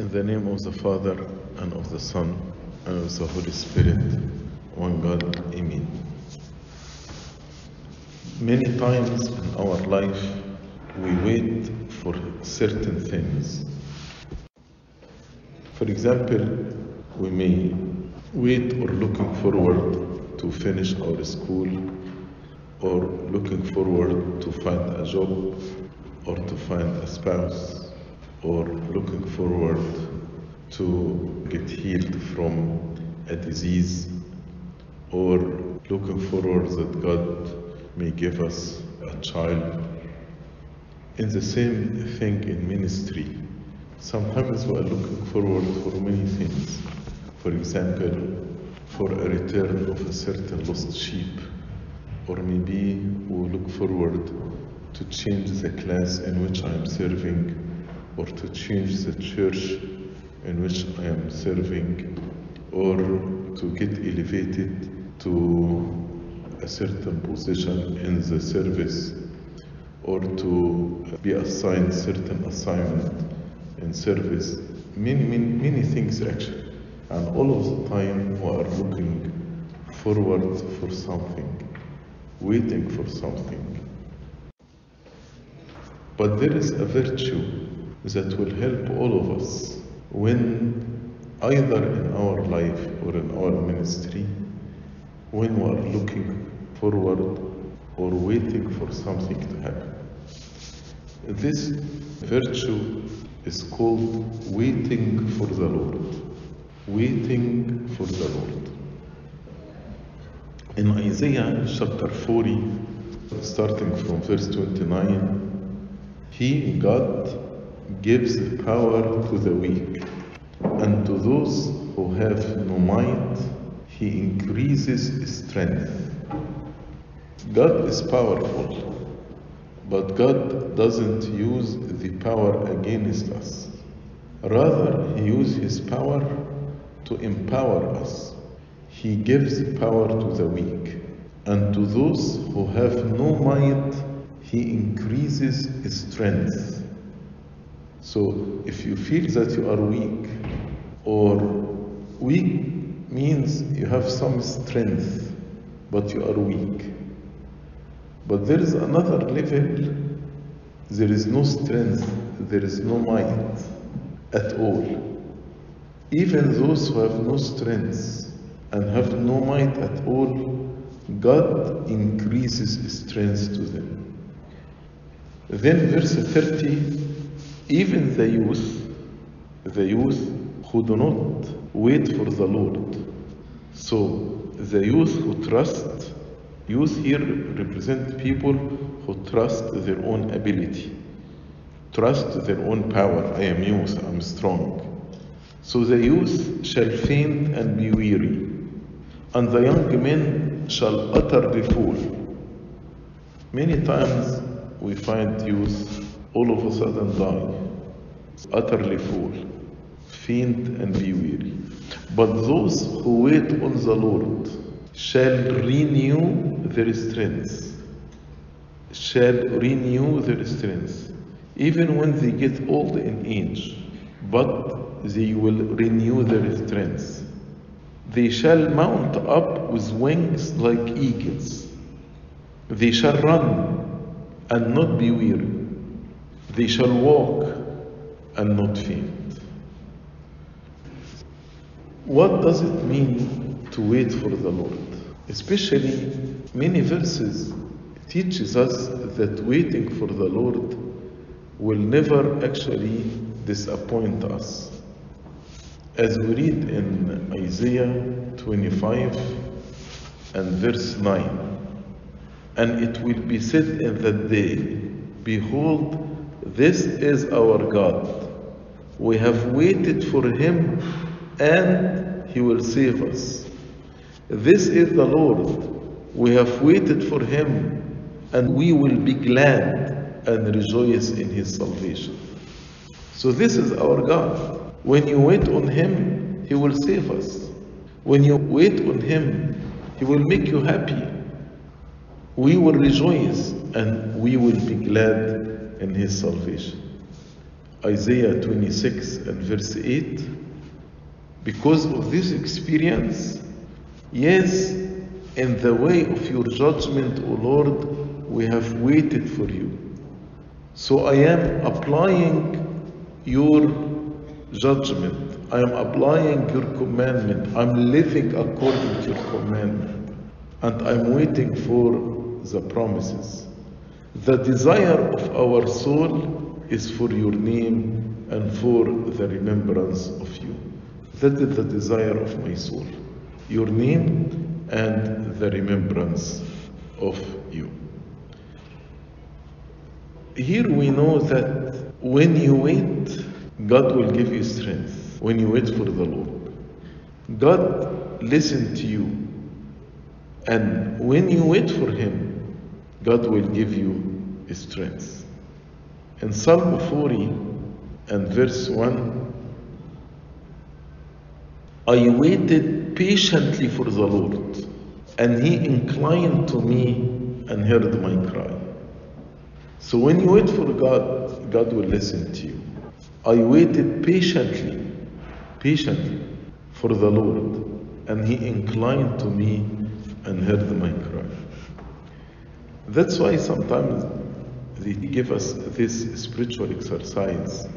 In the name of the Father, and of the Son, and of the Holy Spirit, one God, Amen. Many times in our life, we wait for certain things. For example, we may wait or looking forward to finish our school, or looking forward to find a job, or to find a spouse, or looking forward to get healed from a disease, or looking forward that God may give us a child. In the same thing in ministry, sometimes we are looking forward for many things. For example, for a return of a certain lost sheep, or maybe we look forward to change the class in which I am serving, or to change the church in which I am serving, or to get elevated to a certain position in the service, or to be assigned certain assignment in service. Many, many, many things actually. And all of the time we are looking forward for something, waiting for something. But there is a virtue that will help all of us when either in our life or in our ministry, when we are looking forward or waiting for something to happen. This virtue is called waiting for the Lord. Waiting for the Lord. In Isaiah chapter 40, starting from verse 29, He, God, gives power to the weak, and to those who have no might, He increases strength. God is powerful, but God doesn't use the power against us. Rather, He uses His power to empower us. He gives power to the weak, and to those who have no might, He increases strength. So, if you feel that you are weak, or weak means you have some strength, but you are weak. But there is another level, there is no strength, there is no might at all. Even those who have no strength and have no might at all, God increases strength to them. Then, verse 30 even the youth, the youth who do not wait for the Lord. So, the youth who trust, youth here represent people who trust their own ability, trust their own power. I am youth, I'm strong. So the youth shall faint and be weary, and the young men shall utterly fall. Many times we find youth all of a sudden die, utterly full, faint and be weary. But those who wait on the Lord shall renew their strength, shall renew their strength, even when they get old in age, but they will renew their strength. They shall mount up with wings like eagles. They shall run and not be weary. They shall walk and not faint. What does it mean to wait for the Lord? Especially many verses teaches us that waiting for the Lord will never actually disappoint us. As we read in Isaiah 25 and verse 9, and it will be said in that day, Behold, this is our God. We have waited for him, and he will save us. This is the Lord. We have waited for him, and we will be glad and rejoice in his salvation. So, this is our God. When you wait on him, he will save us. When you wait on him, he will make you happy. We will rejoice and we will be glad in his salvation. Isaiah 26 and verse 8. Because of this experience, yes, in the way of your judgment, O Lord, we have waited for you. So I am applying your judgment. I am applying your commandment. I'm living according to your commandment. And I'm waiting for the promises. The desire of our soul is for your name and for the remembrance of you. That is the desire of my soul. Your name and the remembrance of you. Here we know that when you wait, God will give you strength. When you wait for the Lord, God listen to you. And when you wait for Him, God will give you strength. In Psalm 40 and verse 1, I waited patiently for the Lord, and He inclined to me and heard my cry. So when you wait for God, God will listen to you. I waited patiently, patiently for the Lord, and He inclined to me and heard my cry. That's why sometimes they give us this spiritual exercise.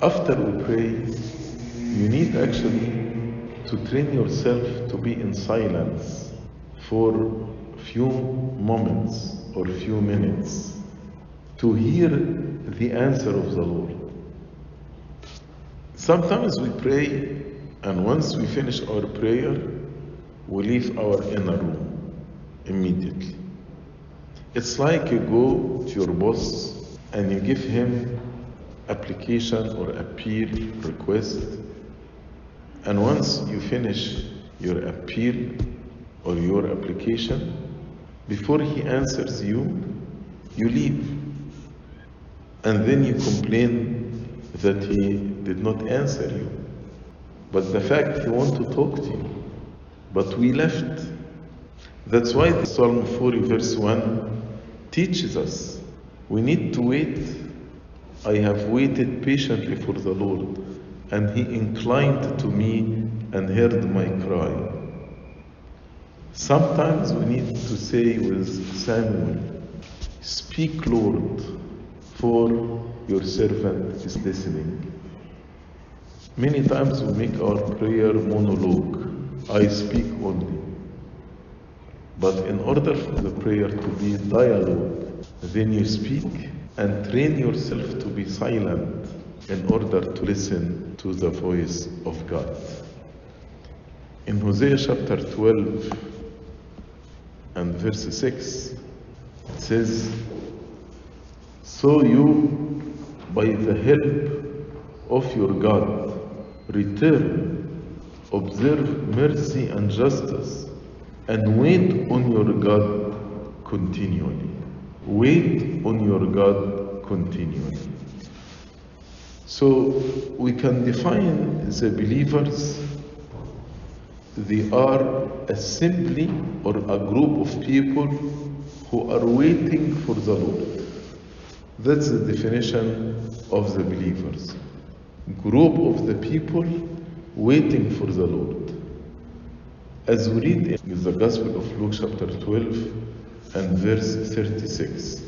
After we pray, you need actually to train yourself to be in silence for few moments or few minutes to hear the answer of the Lord. Sometimes we pray, and once we finish our prayer, we leave our inner room immediately. It's like you go to your boss and you give him application or appeal request, and once you finish your appeal or your application, before he answers you, you leave. And then you complain that he did not answer you. But the fact he want to talk to you. But we left. That's why the Psalm 40 verse 1 teaches us we need to wait. I have waited patiently for the Lord, and he inclined to me and heard my cry. Sometimes we need to say with Samuel, Speak, Lord, for your servant is listening. Many times we make our prayer monologue. I speak only. But in order for the prayer to be dialogue, then you speak and train yourself to be silent in order to listen to the voice of God. In Hosea chapter 12 and verse 6, it says, So you, by the help of your God, return, observe mercy and justice, and wait on your God continually. Wait on your God continually. So we can define the believers, they are assembly or a group of people who are waiting for the Lord. That's the definition of the believers. Group of the people waiting for the Lord. As we read in the Gospel of Luke, chapter 12 and verse 36.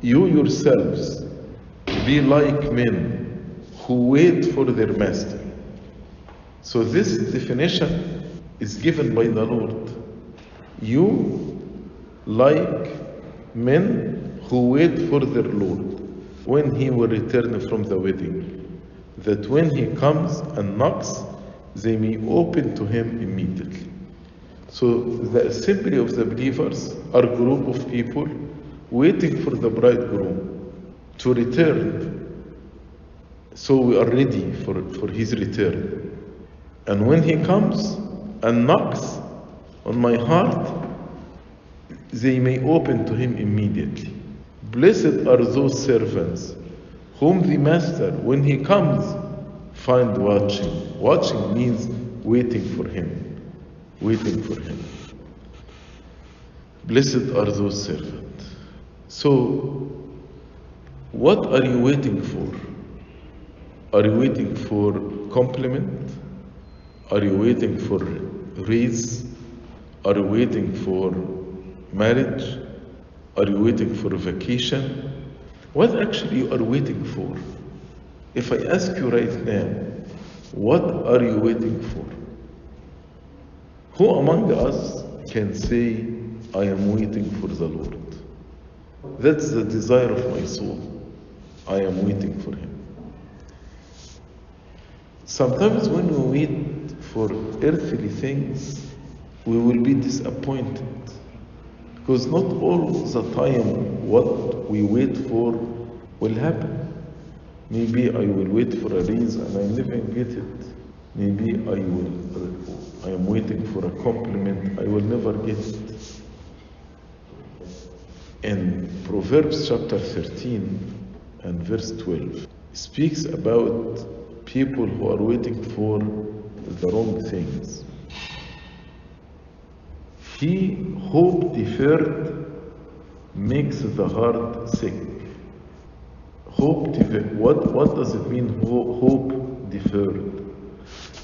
You yourselves be like men who wait for their master. So, this definition is given by the Lord. You, like men who wait for their Lord when he will return from the wedding, that when he comes and knocks, they may open to him immediately. So the assembly of the believers are a group of people waiting for the bridegroom to return. So we are ready for, for his return. And when he comes and knocks on my heart, they may open to him immediately. Blessed are those servants whom the master, when he comes, find watching. Watching means waiting for him. Waiting for him. Blessed are those servants. So, What are you waiting for? Are you waiting for compliment? Are you waiting for raise? Are you waiting for marriage? Are you waiting for vacation? What actually you are waiting for? If I ask you right now, what are you waiting for? Who among us can say, I am waiting for the Lord? That's the desire of my soul. I am waiting for Him. Sometimes when we wait for earthly things, we will be disappointed. Because not all the time what we wait for will happen. Maybe I will wait for a raise and I never get it. Maybe I will I am waiting for a compliment, I will never get it. In Proverbs chapter 13 and verse 12 speaks about people who are waiting for the wrong things. He hope deferred makes the heart sick. Hope deferred. What, what does it mean, ho- hope deferred?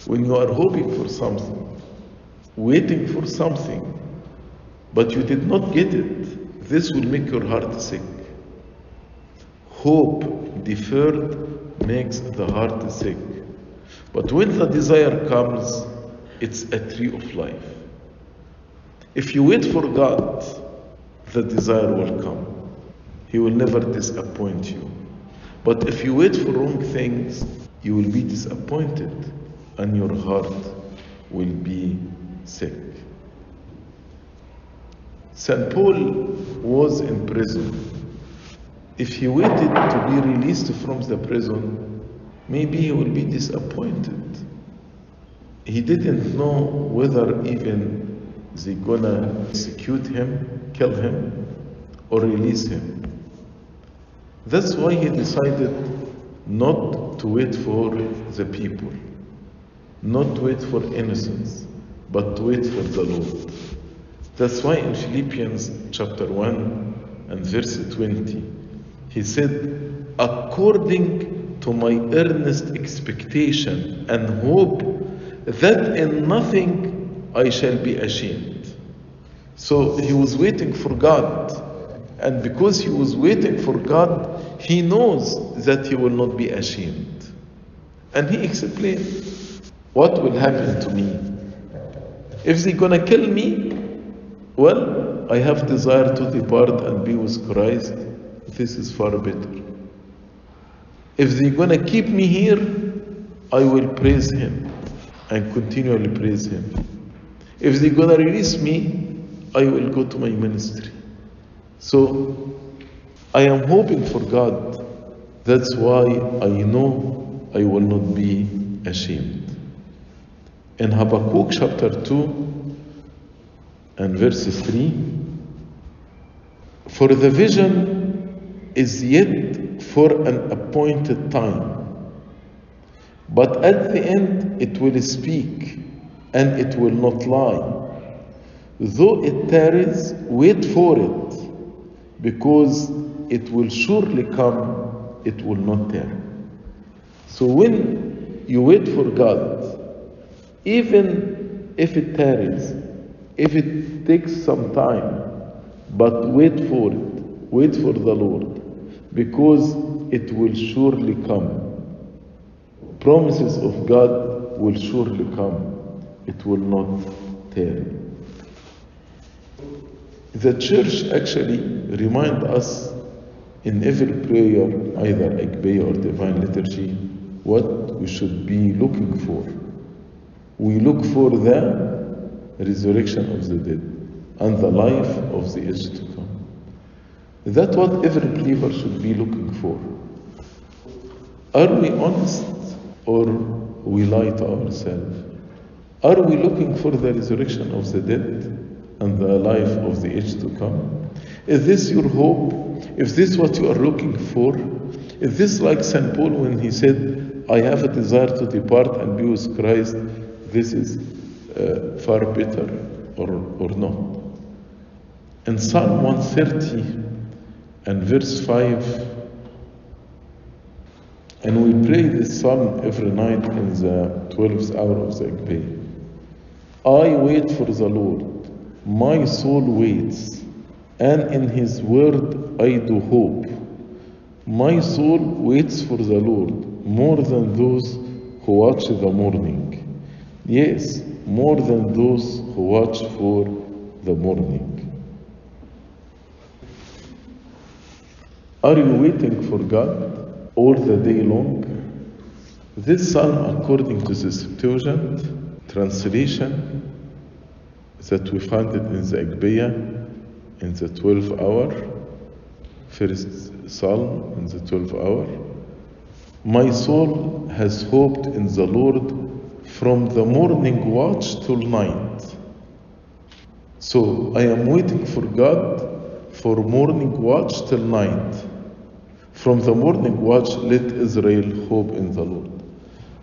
When you are hoping for something, waiting for something, but you did not get it, this will make your heart sick. Hope deferred makes the heart sick. But when the desire comes, it's a tree of life. If you wait for God, the desire will come. He will never disappoint you. But if you wait for wrong things, you will be disappointed and your heart will be sick. St. Paul was in prison. If he waited to be released from the prison, maybe he will be disappointed. He didn't know whether even they gonna execute him, kill him, or release him. That's why he decided not to wait for the people, not to wait for innocence, but to wait for the Lord. That's why in Philippians chapter 1 and verse 20, he said, according to my earnest expectation and hope that in nothing I shall be ashamed. So he was waiting for God. And because he was waiting for God, he knows that he will not be ashamed. And he explained, What will happen to me? If they're gonna kill me, well, I have desire to depart and be with Christ. This is far better. If they're gonna keep me here, I will praise Him and continually praise Him. If they're gonna release me, I will go to my ministry. So I am hoping for God. That's why I know I will not be ashamed. In Habakkuk chapter 2 and verse 3 For the vision is yet for an appointed time, but at the end it will speak and it will not lie. Though it tarries, wait for it, because it will surely come, it will not tarry. So when you wait for God, even if it tarries, if it takes some time, but wait for it, wait for the Lord, because it will surely come. Promises of God will surely come, it will not tarry. The church actually remind us in every prayer, either Agpeya or divine liturgy, what we should be looking for. We look for the resurrection of the dead and the life of the age to come. That's what every believer should be looking for. Are we honest or we lie to ourselves? Are we looking for the resurrection of the dead and the life of the age to come? Is this your hope? Is this what you are looking for? Is this like St. Paul when he said, I have a desire to depart and be with Christ? This is uh, far better or, or not. In Psalm 130 and verse 5, And we pray this psalm every night in the 12th hour of the Agpeya. I wait for the Lord, my soul waits, and in his word I do hope. My soul waits for the Lord more than those who watch the morning. Yes, more than those who watch for the morning. Are you waiting for God all the day long? This psalm, according to the Septuagint translation that we found it in the Agpeya in the 12th hour, first psalm in the 12th hour. My soul has hoped in the Lord from the morning watch till night. So I am waiting for God for morning watch till night. From the morning watch, let Israel hope in the Lord.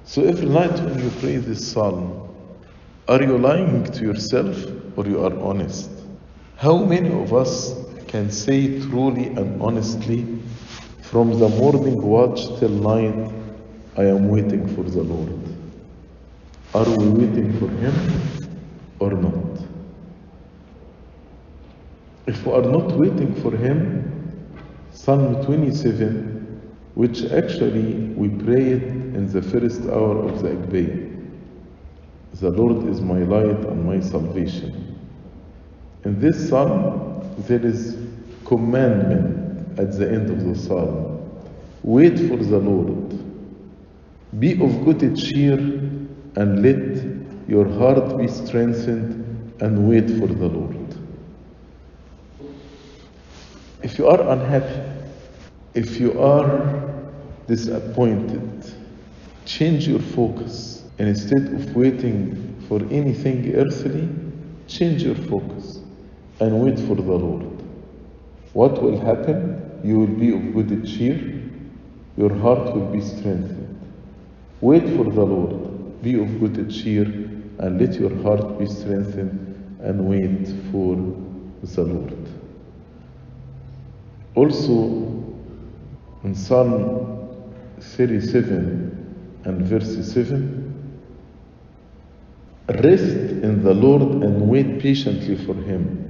So every night when you pray this psalm, are you lying to yourself or you are honest? How many of us can say truly and honestly, from the morning watch till night, I am waiting for the Lord? Are we waiting for Him or not? If we are not waiting for Him, Psalm 27, which actually we prayed in the first hour of the Agpeya. The Lord is my light and my salvation. In this psalm, there is commandment at the end of the psalm. Wait for the Lord. Be of good cheer and let your heart be strengthened and wait for the Lord. If you are unhappy, if you are disappointed, change your focus. And instead of waiting for anything earthly, change your focus and wait for the Lord. What will happen? You will be of good cheer, your heart will be strengthened. Wait for the Lord, be of good cheer, and let your heart be strengthened and wait for the Lord. Also, in Psalm 37 and verse 7, rest in the Lord and wait patiently for Him.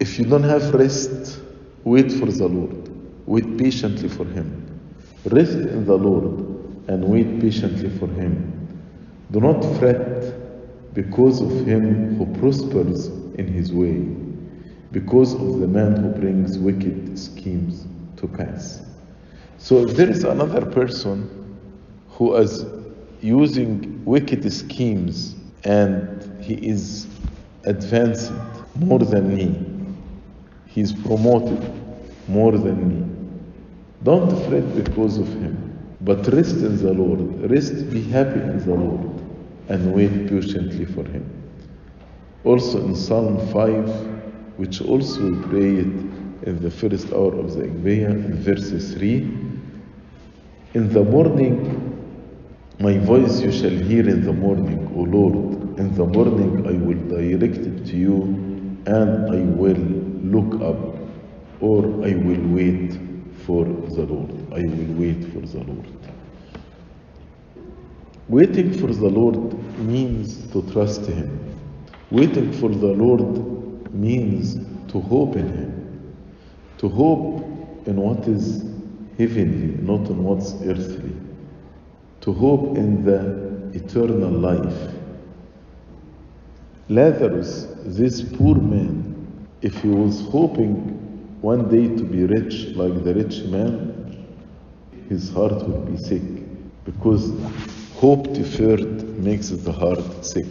If you don't have rest, wait for the Lord. Wait patiently for Him. Rest in the Lord and wait patiently for Him. Do not fret because of him who prospers in his way, because of the man who brings wicked schemes to pass. So if there is another person who is using wicked schemes and he is advanced more than me, he is promoted more than me, don't fret because of him, but rest in the Lord. Rest, be happy in the Lord, and wait patiently for him. Also in Psalm 5, which also we pray it in the first hour of the Agpeya, in verse 3, in the morning, my voice you shall hear in the morning, O Lord. In the morning I will direct it to you, and I will look up, or I will wait for the Lord. I will wait for the Lord. Waiting for the Lord means to trust Him. Waiting for the Lord means to hope in Him. To hope in what is heavenly, not in what's earthly. To hope in the eternal life. Lazarus, this poor man, if he was hoping one day to be rich like the rich man, his heart would be sick because hope deferred makes the heart sick.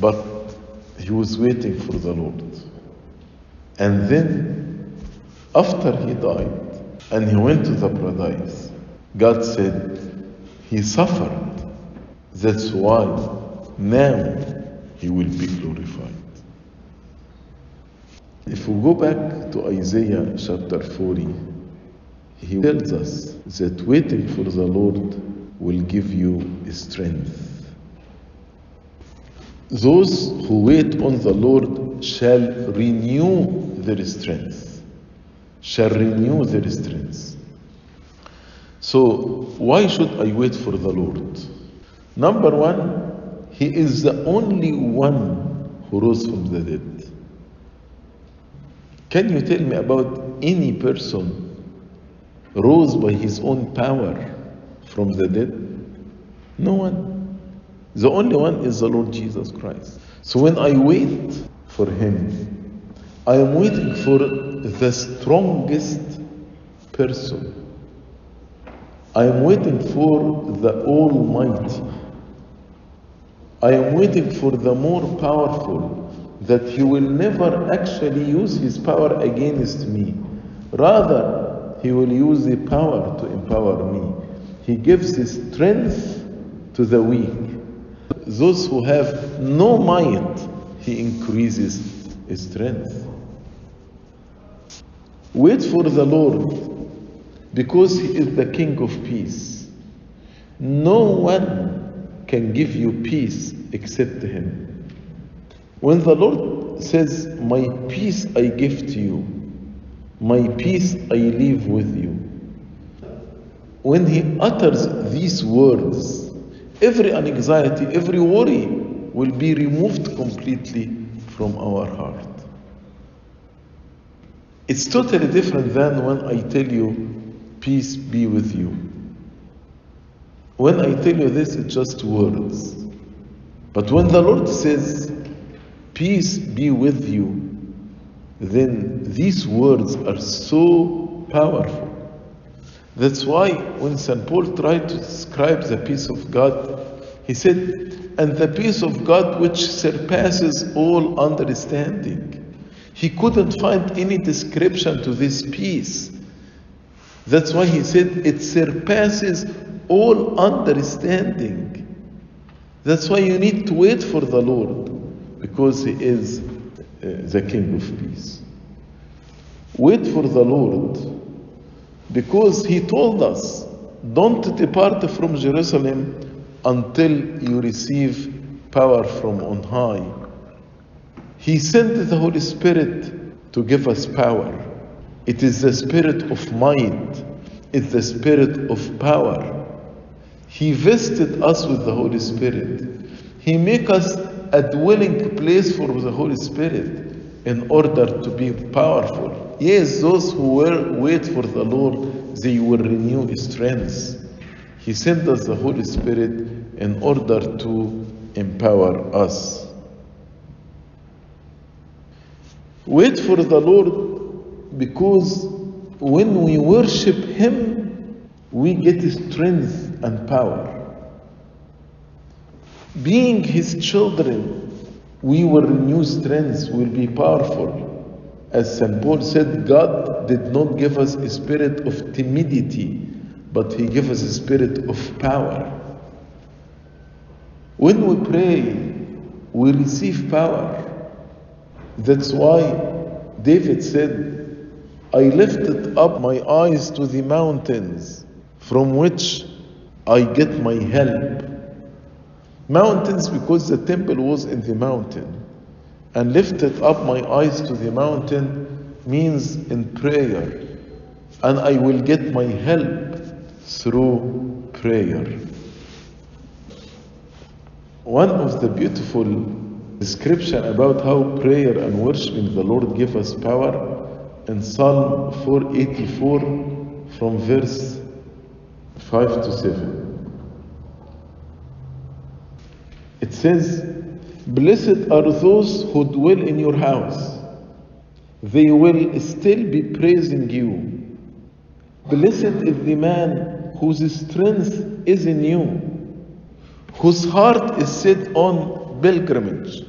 But he was waiting for the Lord. And then, after he died and he went to the paradise, God said, He suffered. That's why now he will be glorified. If we go back to Isaiah chapter 40, he tells us that waiting for the Lord will give you strength. Those who wait on the Lord shall renew their strength. Shall renew their strength. So, why should I wait for the Lord? Number one, He is the only one who rose from the dead. Can you tell me about any person rose by his own power from the dead? No one. The only one is the Lord Jesus Christ. So when I wait for Him, I am waiting for the strongest person. I am waiting for the Almighty. I am waiting for the more powerful that He will never actually use His power against me. Rather, He will use the power to empower me. He gives His strength to the weak. Those who have no might, He increases His strength. Wait for the Lord because He is the King of peace. No one can give you peace except Him. When the Lord says, My peace I give to you, my peace I leave with you, when He utters these words, every anxiety, every worry will be removed completely from our heart. It's totally different than when I tell you, Peace be with you. When I tell you this, it's just words. But when the Lord says, Peace be with you, then these words are so powerful. That's why when St. Paul tried to describe the peace of God, he said, And the peace of God which surpasses all understanding. He couldn't find any description to this peace. That's why he said it surpasses all understanding. That's why you need to wait for the Lord because He is uh, the King of peace. Wait for the Lord because He told us, don't depart from Jerusalem until you receive power from on high. He sent the Holy Spirit to give us power. It is the spirit of might, it's the spirit of power. He vested us with the Holy Spirit. He make us a dwelling place for the Holy Spirit in order to be powerful. Yes, those who wait for the Lord, they will renew strength. He sent us the Holy Spirit in order to empower us. Wait for the Lord because when we worship Him, we get strength and power. Being His children, we will renew strength, will be powerful. As St. Paul said, God did not give us a spirit of timidity, but He gave us a spirit of power. When we pray, we receive power. That's why David said, I lifted up my eyes to the mountains from which I get my help. Mountains because the temple was in the mountain. And lifted up my eyes to the mountain means in prayer. And I will get my help through prayer. One of the beautiful description about how prayer and worshiping the Lord give us power in Psalm 484 from verse 5 to 7. It says, Blessed are those who dwell in your house. They will still be praising you. Blessed is the man whose strength is in you, whose heart is set on pilgrimage.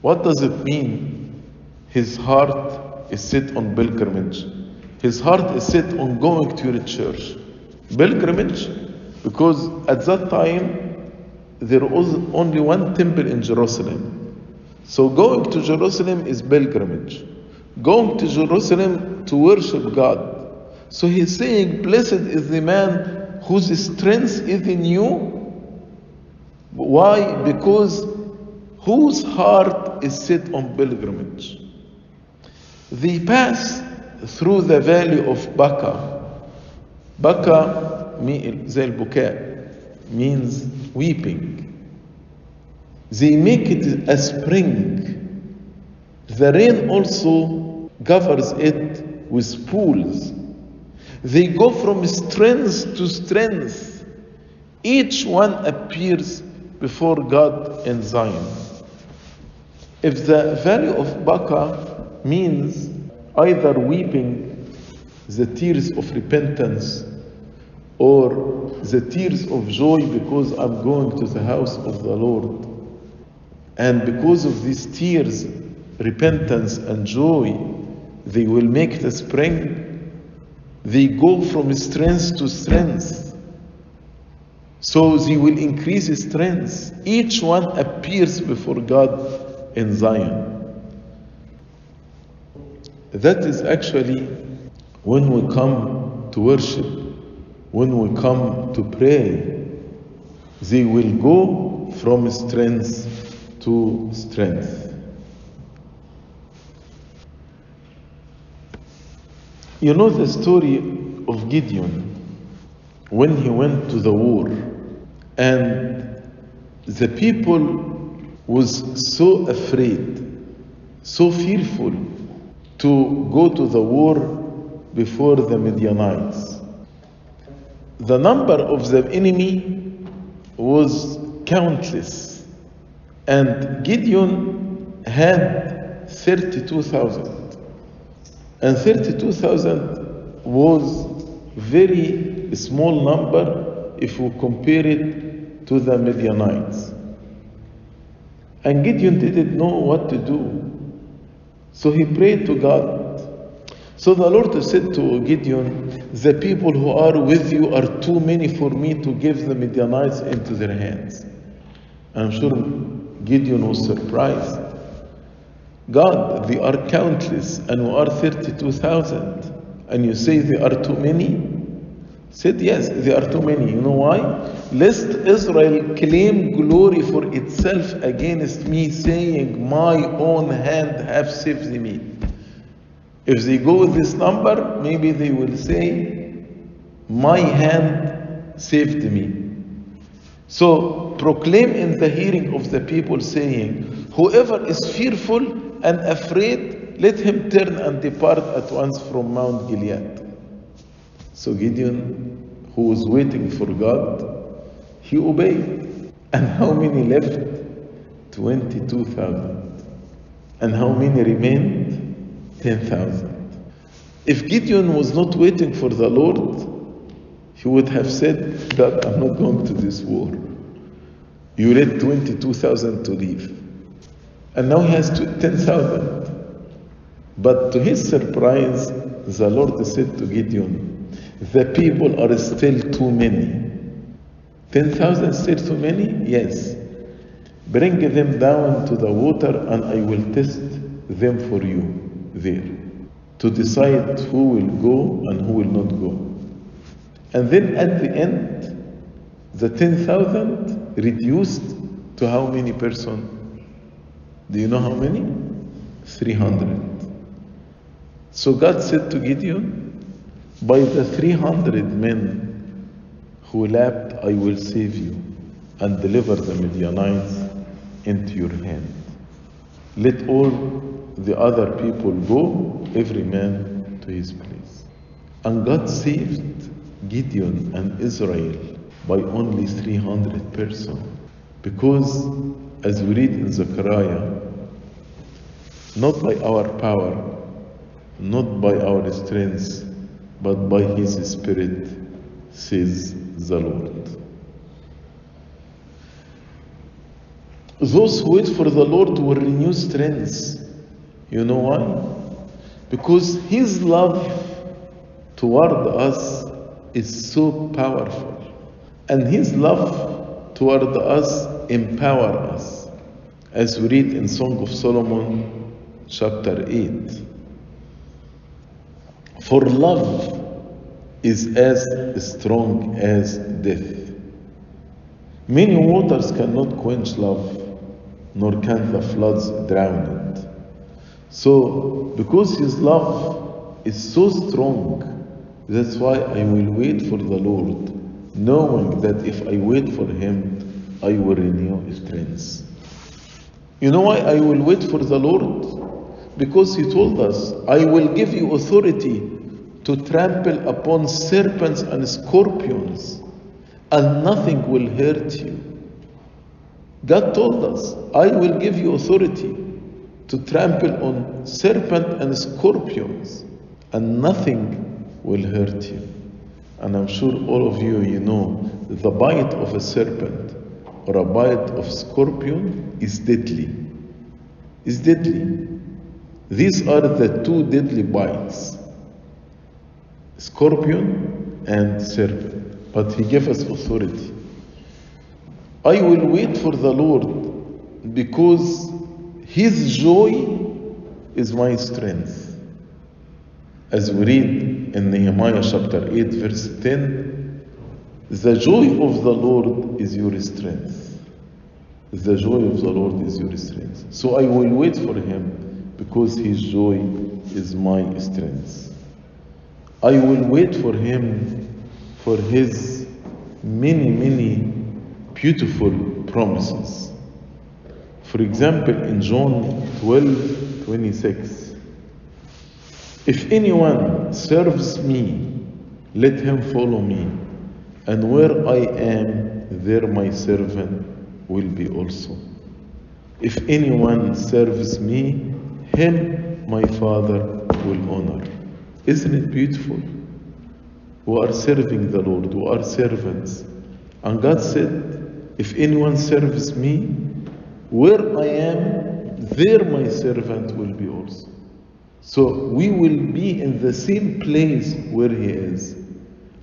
What does it mean? His heart is set on pilgrimage. His heart is set on going to the church. Pilgrimage, because at that time there was only one temple in Jerusalem. So going to Jerusalem is pilgrimage. Going to Jerusalem to worship God. So he's saying, Blessed is the man whose strength is in you. Why? Because whose heart is set on pilgrimage. They pass through the valley of Baca. Baca means weeping. They make it a spring. The rain also covers it with pools. They go from strength to strength. Each one appears before God in Zion. If the valley of Baca means either weeping the tears of repentance or the tears of joy because I'm going to the house of the Lord. And because of these tears, repentance and joy, they will make the spring. They go from strength to strength. So they will increase strength. Each one appears before God in Zion. That is actually when we come to worship, when we come to pray, they will go from strength to strength. You know the story of Gideon when he went to the war and the people was so afraid, so fearful to go to the war before the Midianites. The number of the enemy was countless, and Gideon had 32,000. And 32,000 was very small number if we compare it to the Midianites. And Gideon didn't know what to do. So he prayed to God. So the Lord said to Gideon, The people who are with you are too many for me to give the Midianites into their hands. I'm sure Gideon was surprised. God, they are countless, and we are 32,000. And you say they are too many? Said, Yes, they are too many. You know why? Lest Israel claim glory for itself against me, saying, My own hand have saved me. If they go with this number, maybe they will say, My hand saved me. So proclaim in the hearing of the people, saying, Whoever is fearful and afraid, let him turn and depart at once from Mount Gilead. So Gideon, who was waiting for God, he obeyed. And how many left? 22,000. And how many remained? 10,000. If Gideon was not waiting for the Lord, he would have said, God, I'm not going to this war. You let 22,000 to leave. And now he has 10,000. But to his surprise, the Lord said to Gideon, The people are still too many. 10,000 still too many? Yes. Bring them down to the water, and I will test them for you there to decide who will go and who will not go. And then at the end, the 10,000 reduced to how many persons? Do you know how many? 300. So God said to Gideon, By the 300 men who lapped, I will save you and deliver the Midianites into your hand. Let all the other people go, every man to his place. And God saved Gideon and Israel by only 300 persons. Because, as we read in Zechariah, not by our power, not by our strength, but by His Spirit, says the Lord. Those who wait for the Lord will renew strength. You know why? Because His love toward us is so powerful. And His love toward us empower us. As we read in Song of Solomon, chapter 8. For love is as strong as death. Many waters cannot quench love, nor can the floods drown it. So, because His love is so strong, that's why I will wait for the Lord knowing that if I wait for him, I will renew his strength. You know why I will wait for the Lord? Because he told us, I will give you authority to trample upon serpents and scorpions, and nothing will hurt you. God told us, I will give you authority to trample on serpent and scorpions, and nothing will hurt you. And I'm sure all of you, you know, the bite of a serpent or a bite of scorpion is deadly. Is deadly. These are the two deadly bites scorpion and serpent. But he gave us authority. I will wait for the Lord because his joy is my strength. As we read in Nehemiah chapter 8, verse 10, the joy of the Lord is your strength. The joy of the Lord is your strength. So I will wait for him because his joy is my strength. I will wait for him for his many, many beautiful promises. For example, in John 12 26, if anyone serves me, let him follow me, and where I am, there my servant will be also. If anyone serves me, him my Father will honor. Isn't it beautiful? We are serving the Lord, we are servants. And God said, If anyone serves me, where I am, there my servant will be also. So we will be in the same place where He is.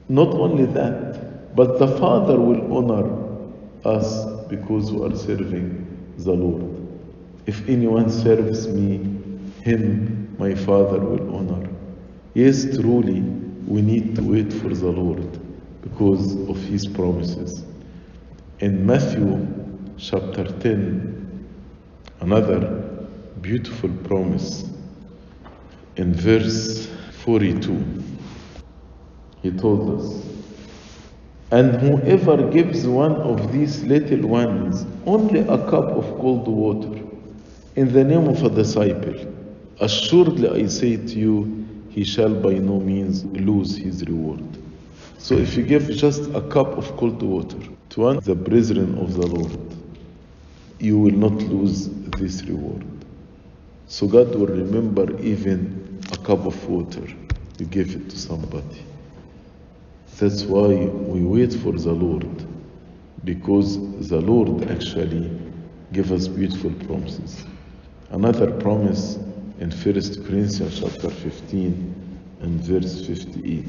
Not only that, but the Father will honor us because we are serving the Lord. If anyone serves me, him my Father will honor. Yes, truly, we need to wait for the Lord because of His promises. In Matthew chapter 10, another beautiful promise in verse 42, He told us, And whoever gives one of these little ones only a cup of cold water in the name of a disciple, assuredly I say to you, he shall by no means lose his reward. So if you give just a cup of cold water to one of the brethren of the Lord, you will not lose this reward. So God will remember even a cup of water you give it to somebody. That's why we wait for the Lord, because the Lord actually gave us beautiful promises. Another promise in 1 Corinthians chapter 15 and verse 58.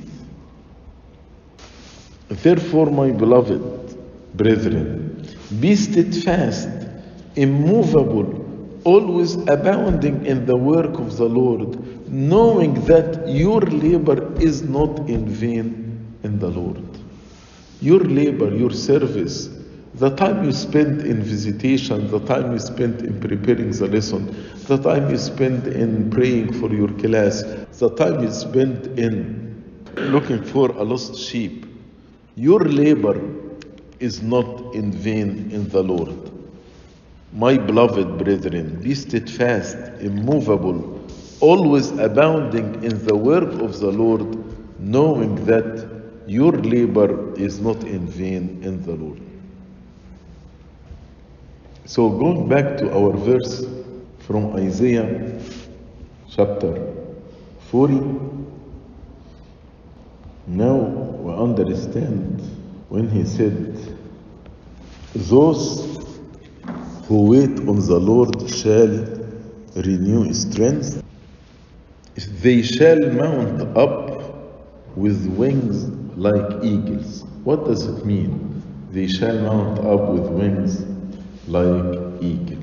Therefore, my beloved brethren, be steadfast, immovable, always abounding in the work of the Lord, knowing that your labor is not in vain in the Lord. Your labor, your service, the time you spend in visitation, the time you spend in preparing the lesson, the time you spend in praying for your class, the time you spend in looking for a lost sheep, your labor is not in vain in the Lord. My beloved brethren, be steadfast, immovable, always abounding in the work of the Lord, knowing that your labor is not in vain in the Lord. So, going back to our verse from Isaiah chapter 40, now understand when he said, Those who wait on the Lord shall renew strength, they shall mount up with wings like eagles. What does it mean? They shall mount up with wings like eagle.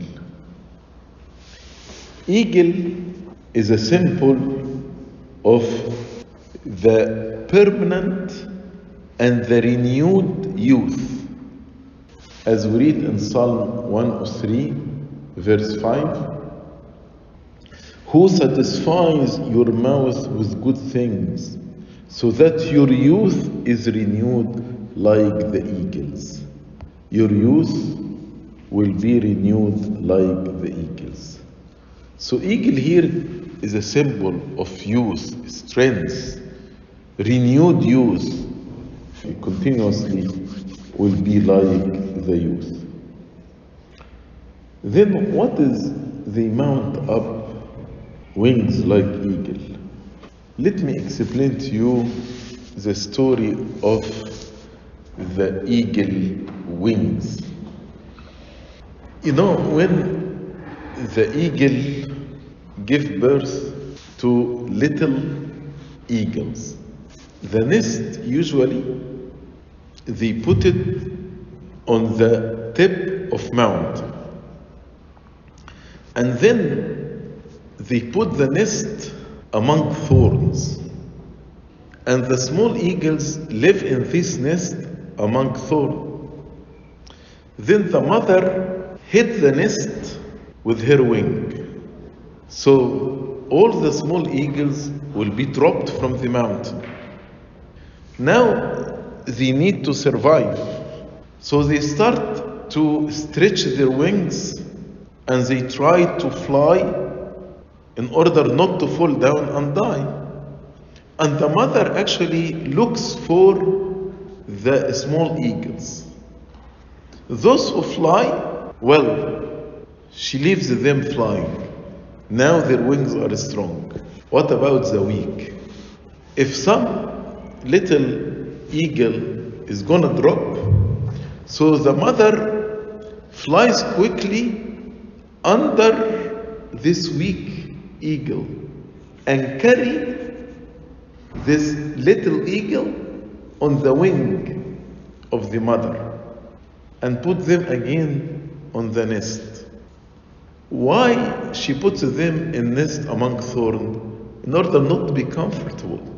Eagle is a symbol of the permanent and the renewed youth. As we read in Psalm 103, verse 5, who satisfies your mouth with good things so that your youth is renewed like the eagles. Your youth will be renewed like the eagles. So, eagle here is a symbol of youth, strength, renewed youth. Continuously will be like the youth. Then, what is the mount up wings like eagle? Let me explain to you the story of the eagle wings. You know, when the eagle give birth to little eagles, the nest usually they put it on the tip of mount. and then they put the nest among thorns. And the small eagles live in this nest among thorns. Then the mother hit the nest with her wing. So all the small eagles will be dropped from the mountain. Now they need to survive. So they start to stretch their wings and they try to fly in order not to fall down and die. And the mother actually looks for the small eagles. Those who fly, well, she leaves them flying. Now their wings are strong. What about the weak? If some little eagle is gonna drop. So the mother flies quickly under this weak eagle and carry this little eagle on the wing of the mother and put them again on the nest. Why she puts them in nest among thorns? In order not to be comfortable.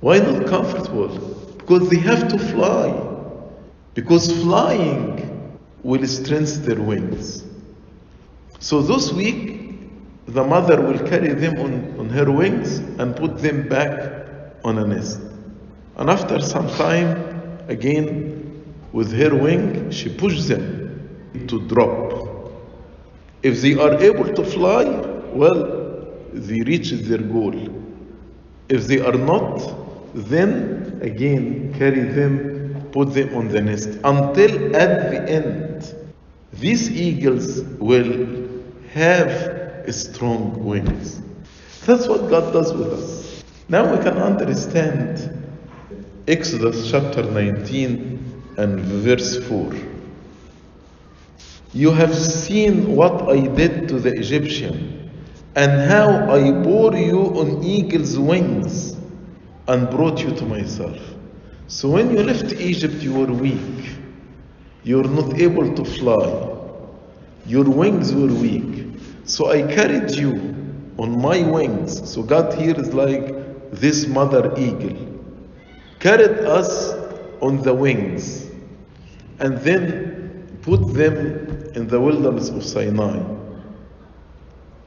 Why not comfortable? Because they have to fly. Because flying will strengthen their wings. So those weak, the mother will carry them on, on her wings and put them back on a nest. And after some time, again, with her wing, she pushes them to drop. If they are able to fly, well, they reach their goal. If they are not, then again carry them, put them on the nest until at the end these eagles will have strong wings. That's what God does with us. Now we can understand Exodus chapter 19 and verse 4. You have seen what I did to the Egyptian and how I bore you on eagle's wings and brought you to myself. So when you left Egypt, you were weak. You were not able to fly. Your wings were weak. So I carried you on my wings. So God here is like this mother eagle. Carried us on the wings and then put them in the wilderness of Sinai.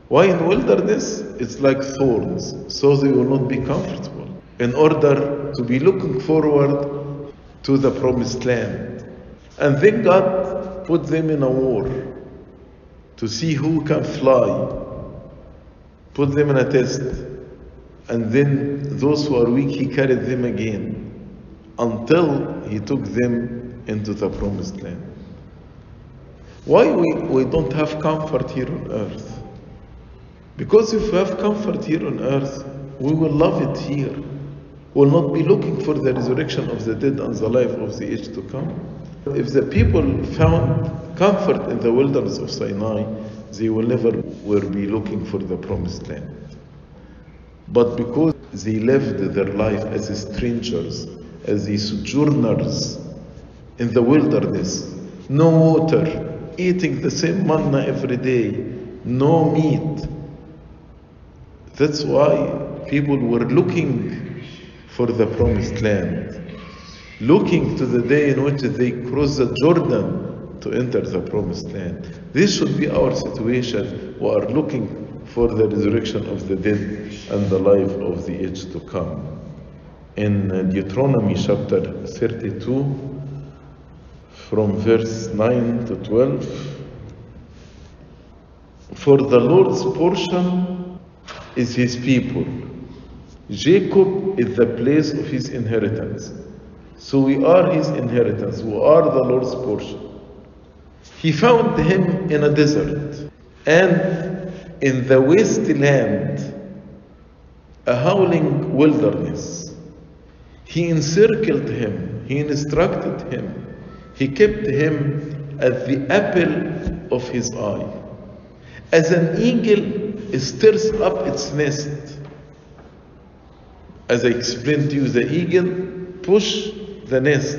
Why in wilderness? It's like thorns, so they will not be comfortable in order to be looking forward to the promised land. And then God put them in a war to see who can fly, put them in a test, and then those who are weak, He carried them again until He took them into the promised land. Why we, we don't have comfort here on earth? Because if we have comfort here on earth, we will love it here will not be looking for the resurrection of the dead and the life of the age to come. If the people found comfort in the wilderness of Sinai, they will never will be looking for the promised land. But because they lived their life as strangers, as the sojourners in the wilderness, no water, eating the same manna every day, no meat. That's why people were looking for the promised land, looking to the day in which they cross the Jordan to enter the promised land. This should be our situation. We are looking for the resurrection of the dead and the life of the age to come. in Deuteronomy chapter 32, from verse 9 to 12. For the Lord's portion is his people. Jacob is the place of his inheritance. So we are his inheritance. We are the Lord's portion. He found him in a desert and in the wasteland, a howling wilderness. He encircled him, he instructed him, he kept him at the apple of his eye. As an eagle stirs up its nest, as I explained to you, the eagle push the nest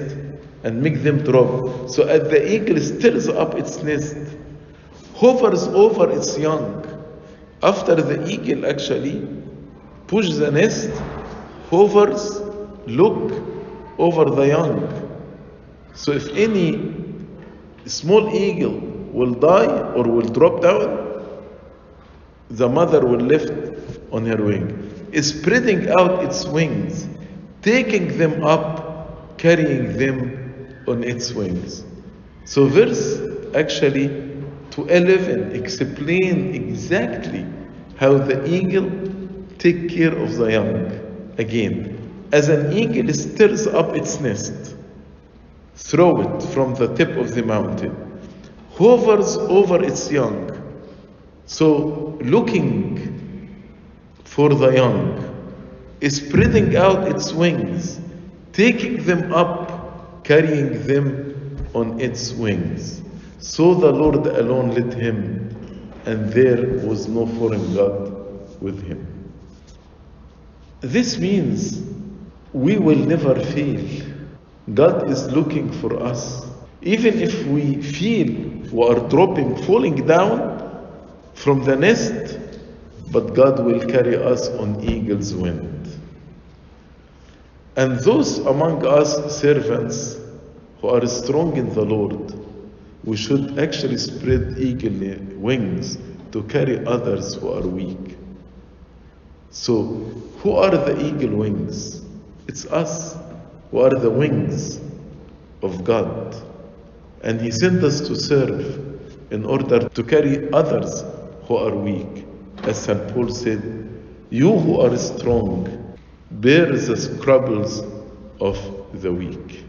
and make them drop. So as the eagle stirs up its nest, hovers over its young. After the eagle actually push the nest, hovers, look over the young. So if any small eagle will die or will drop down, the mother will lift on her wing, spreading out its wings, taking them up, carrying them on its wings. So verse actually to 11 explain exactly how the eagle take care of the young. Again, as an eagle stirs up its nest, throw it from the tip of the mountain, hovers over its young. So looking for the young, is spreading out its wings, taking them up, carrying them on its wings. So the Lord alone led him, and there was no foreign God with him. This means we will never fail. God is looking for us. Even if we feel we are dropping, falling down from the nest, but God will carry us on eagle's wind. And those among us servants who are strong in the Lord, we should actually spread eagle wings to carry others who are weak. So, who are the eagle wings? It's us who are the wings of God. And He sent us to serve in order to carry others who are weak. As St. Paul said, You who are strong, bear the scruples of the weak.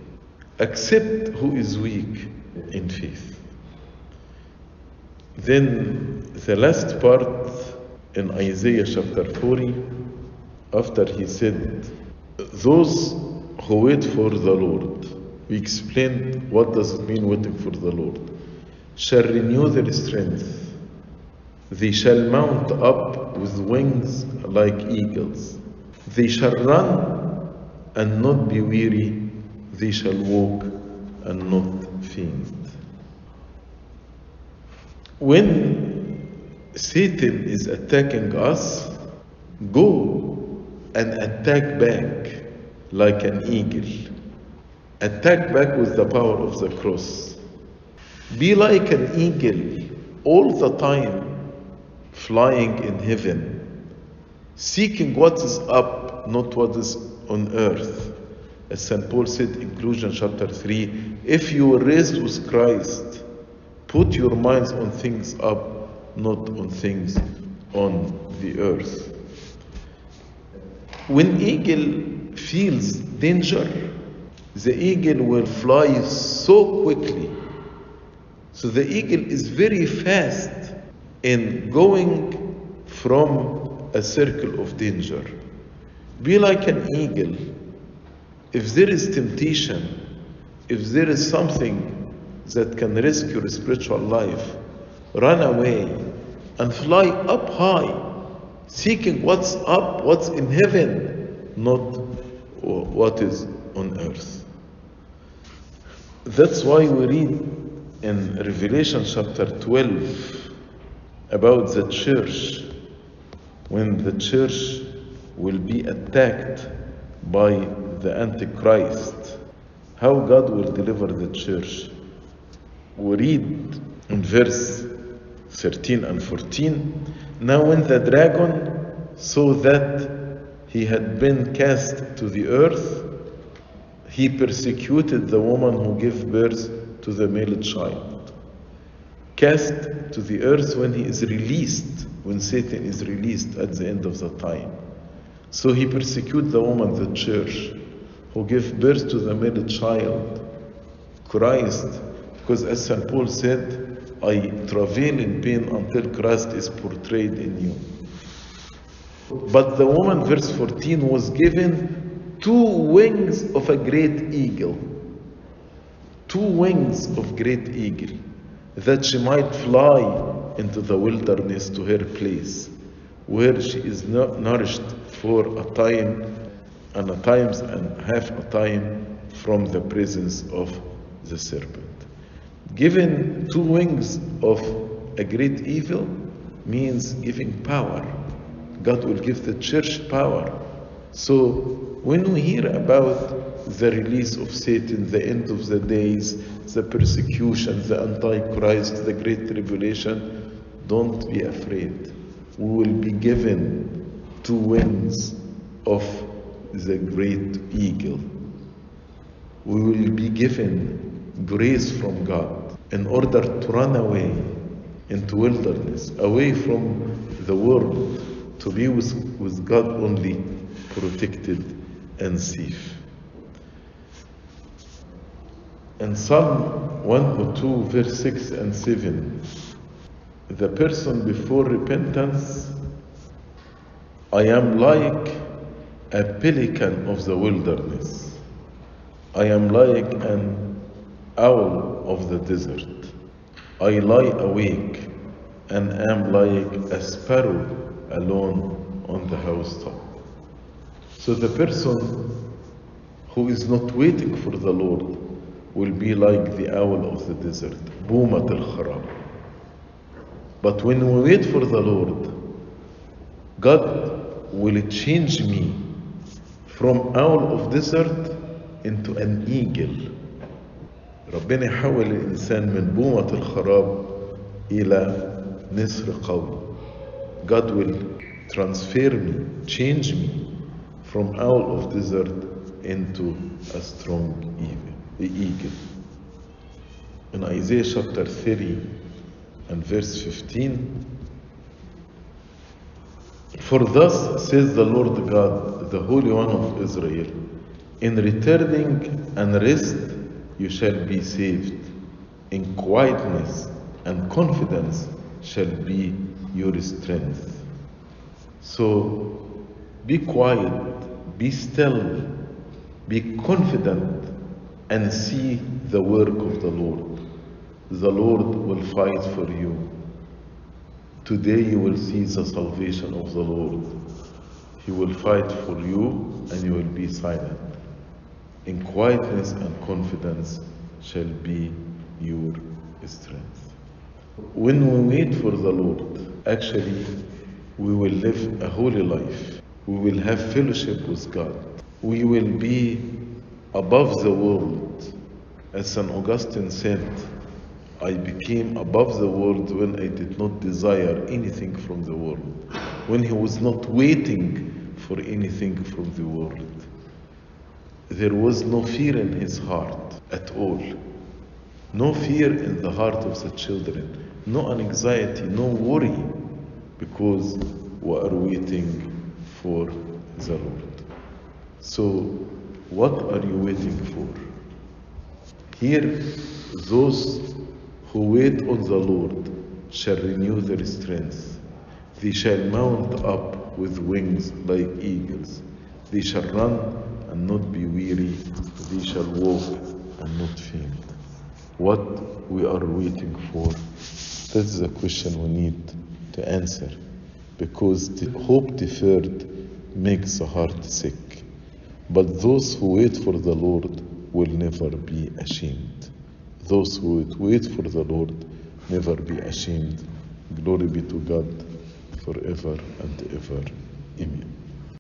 Accept who is weak in faith. Then the last part in Isaiah chapter 40, after he said, Those who wait for the Lord, we explained what does it mean waiting for the Lord, shall renew their strength. They shall mount up with wings like eagles. They shall run and not be weary. They shall walk and not faint. When Satan is attacking us, go and attack back like an eagle. Attack back with the power of the cross. Be like an eagle all the time, flying in heaven, seeking what is up, not what is on earth. As St. Paul said in Colossians chapter 3 if you were raised with Christ, put your minds on things up, not on things on the earth. When eagle feels danger, the eagle will fly so quickly. So the eagle is very fast in going from a circle of danger. Be like an eagle. If there is temptation, if there is something that can risk your spiritual life, run away and fly up high, seeking what's up, what's in heaven, not what is on earth. That's why we read in Revelation chapter 12 about the church when the church will be attacked by the Antichrist, how God will deliver the church. We read in verse 13 and 14 Now, when the dragon saw that he had been cast to the earth, he persecuted the woman who gave birth to the male child. Cast to the earth when he is released, when Satan is released at the end of the time. So he persecutes the woman, the church, who gave birth to the male child, Christ, because as St. Paul said, I travail in pain until Christ is portrayed in you. But the woman, verse 14, was given two wings of a great eagle. Two wings of great eagle, that she might fly into the wilderness to her place, where she is nourished for a time and a times and half a time from the presence of the serpent. Given two wings of a great evil means giving power. God will give the church power. So when we hear about the release of Satan, the end of the days, the persecution, the Antichrist, the great tribulation, don't be afraid. We will be given two wings of the great eagle. We will be given grace from God in order to run away into wilderness, away from the world, to be with, with God only, protected and safe. In Psalm 102, verse 6 and 7, the person before repentance, I am like a pelican of the wilderness. I am like an owl of the desert. I lie awake and am like a sparrow alone on the housetop. So the person who is not waiting for the Lord will be like the owl of the desert, boomat al-kharab. But when we wait for the Lord, God will change me from owl of desert into an eagle. ربنا يحول الإنسان من بومة الخراب إلى نسر قوي. God will transfer me, change me from owl of desert into a strong eagle. In Isaiah chapter 30 and verse 15, For thus says the Lord God, the Holy One of Israel, in returning and rest you shall be saved. In quietness and confidence shall be your strength. So be quiet, be still, be confident, and see the work of the Lord. The Lord will fight for you. Today you will see the salvation of the Lord. He will fight for you and you will be silent. In quietness and confidence shall be your strength. When we wait for the Lord, actually, we will live a holy life. We will have fellowship with God. We will be above the world. As St. Augustine said, I became above the world when I did not desire anything from the world, when he was not waiting for anything from the world. There was no fear in his heart at all. No fear in the heart of the children. No anxiety, no worry, because we are waiting for the Lord. So, what are you waiting for? Here, those who wait on the Lord shall renew their strength. They shall mount up with wings like eagles. They shall run and not be weary. They shall walk and not faint. What we are waiting for, that is a question we need to answer. Because the hope deferred makes the heart sick. But those who wait for the Lord will never be ashamed. Those who wait for the Lord never be ashamed. Glory be to God forever and ever. Amen.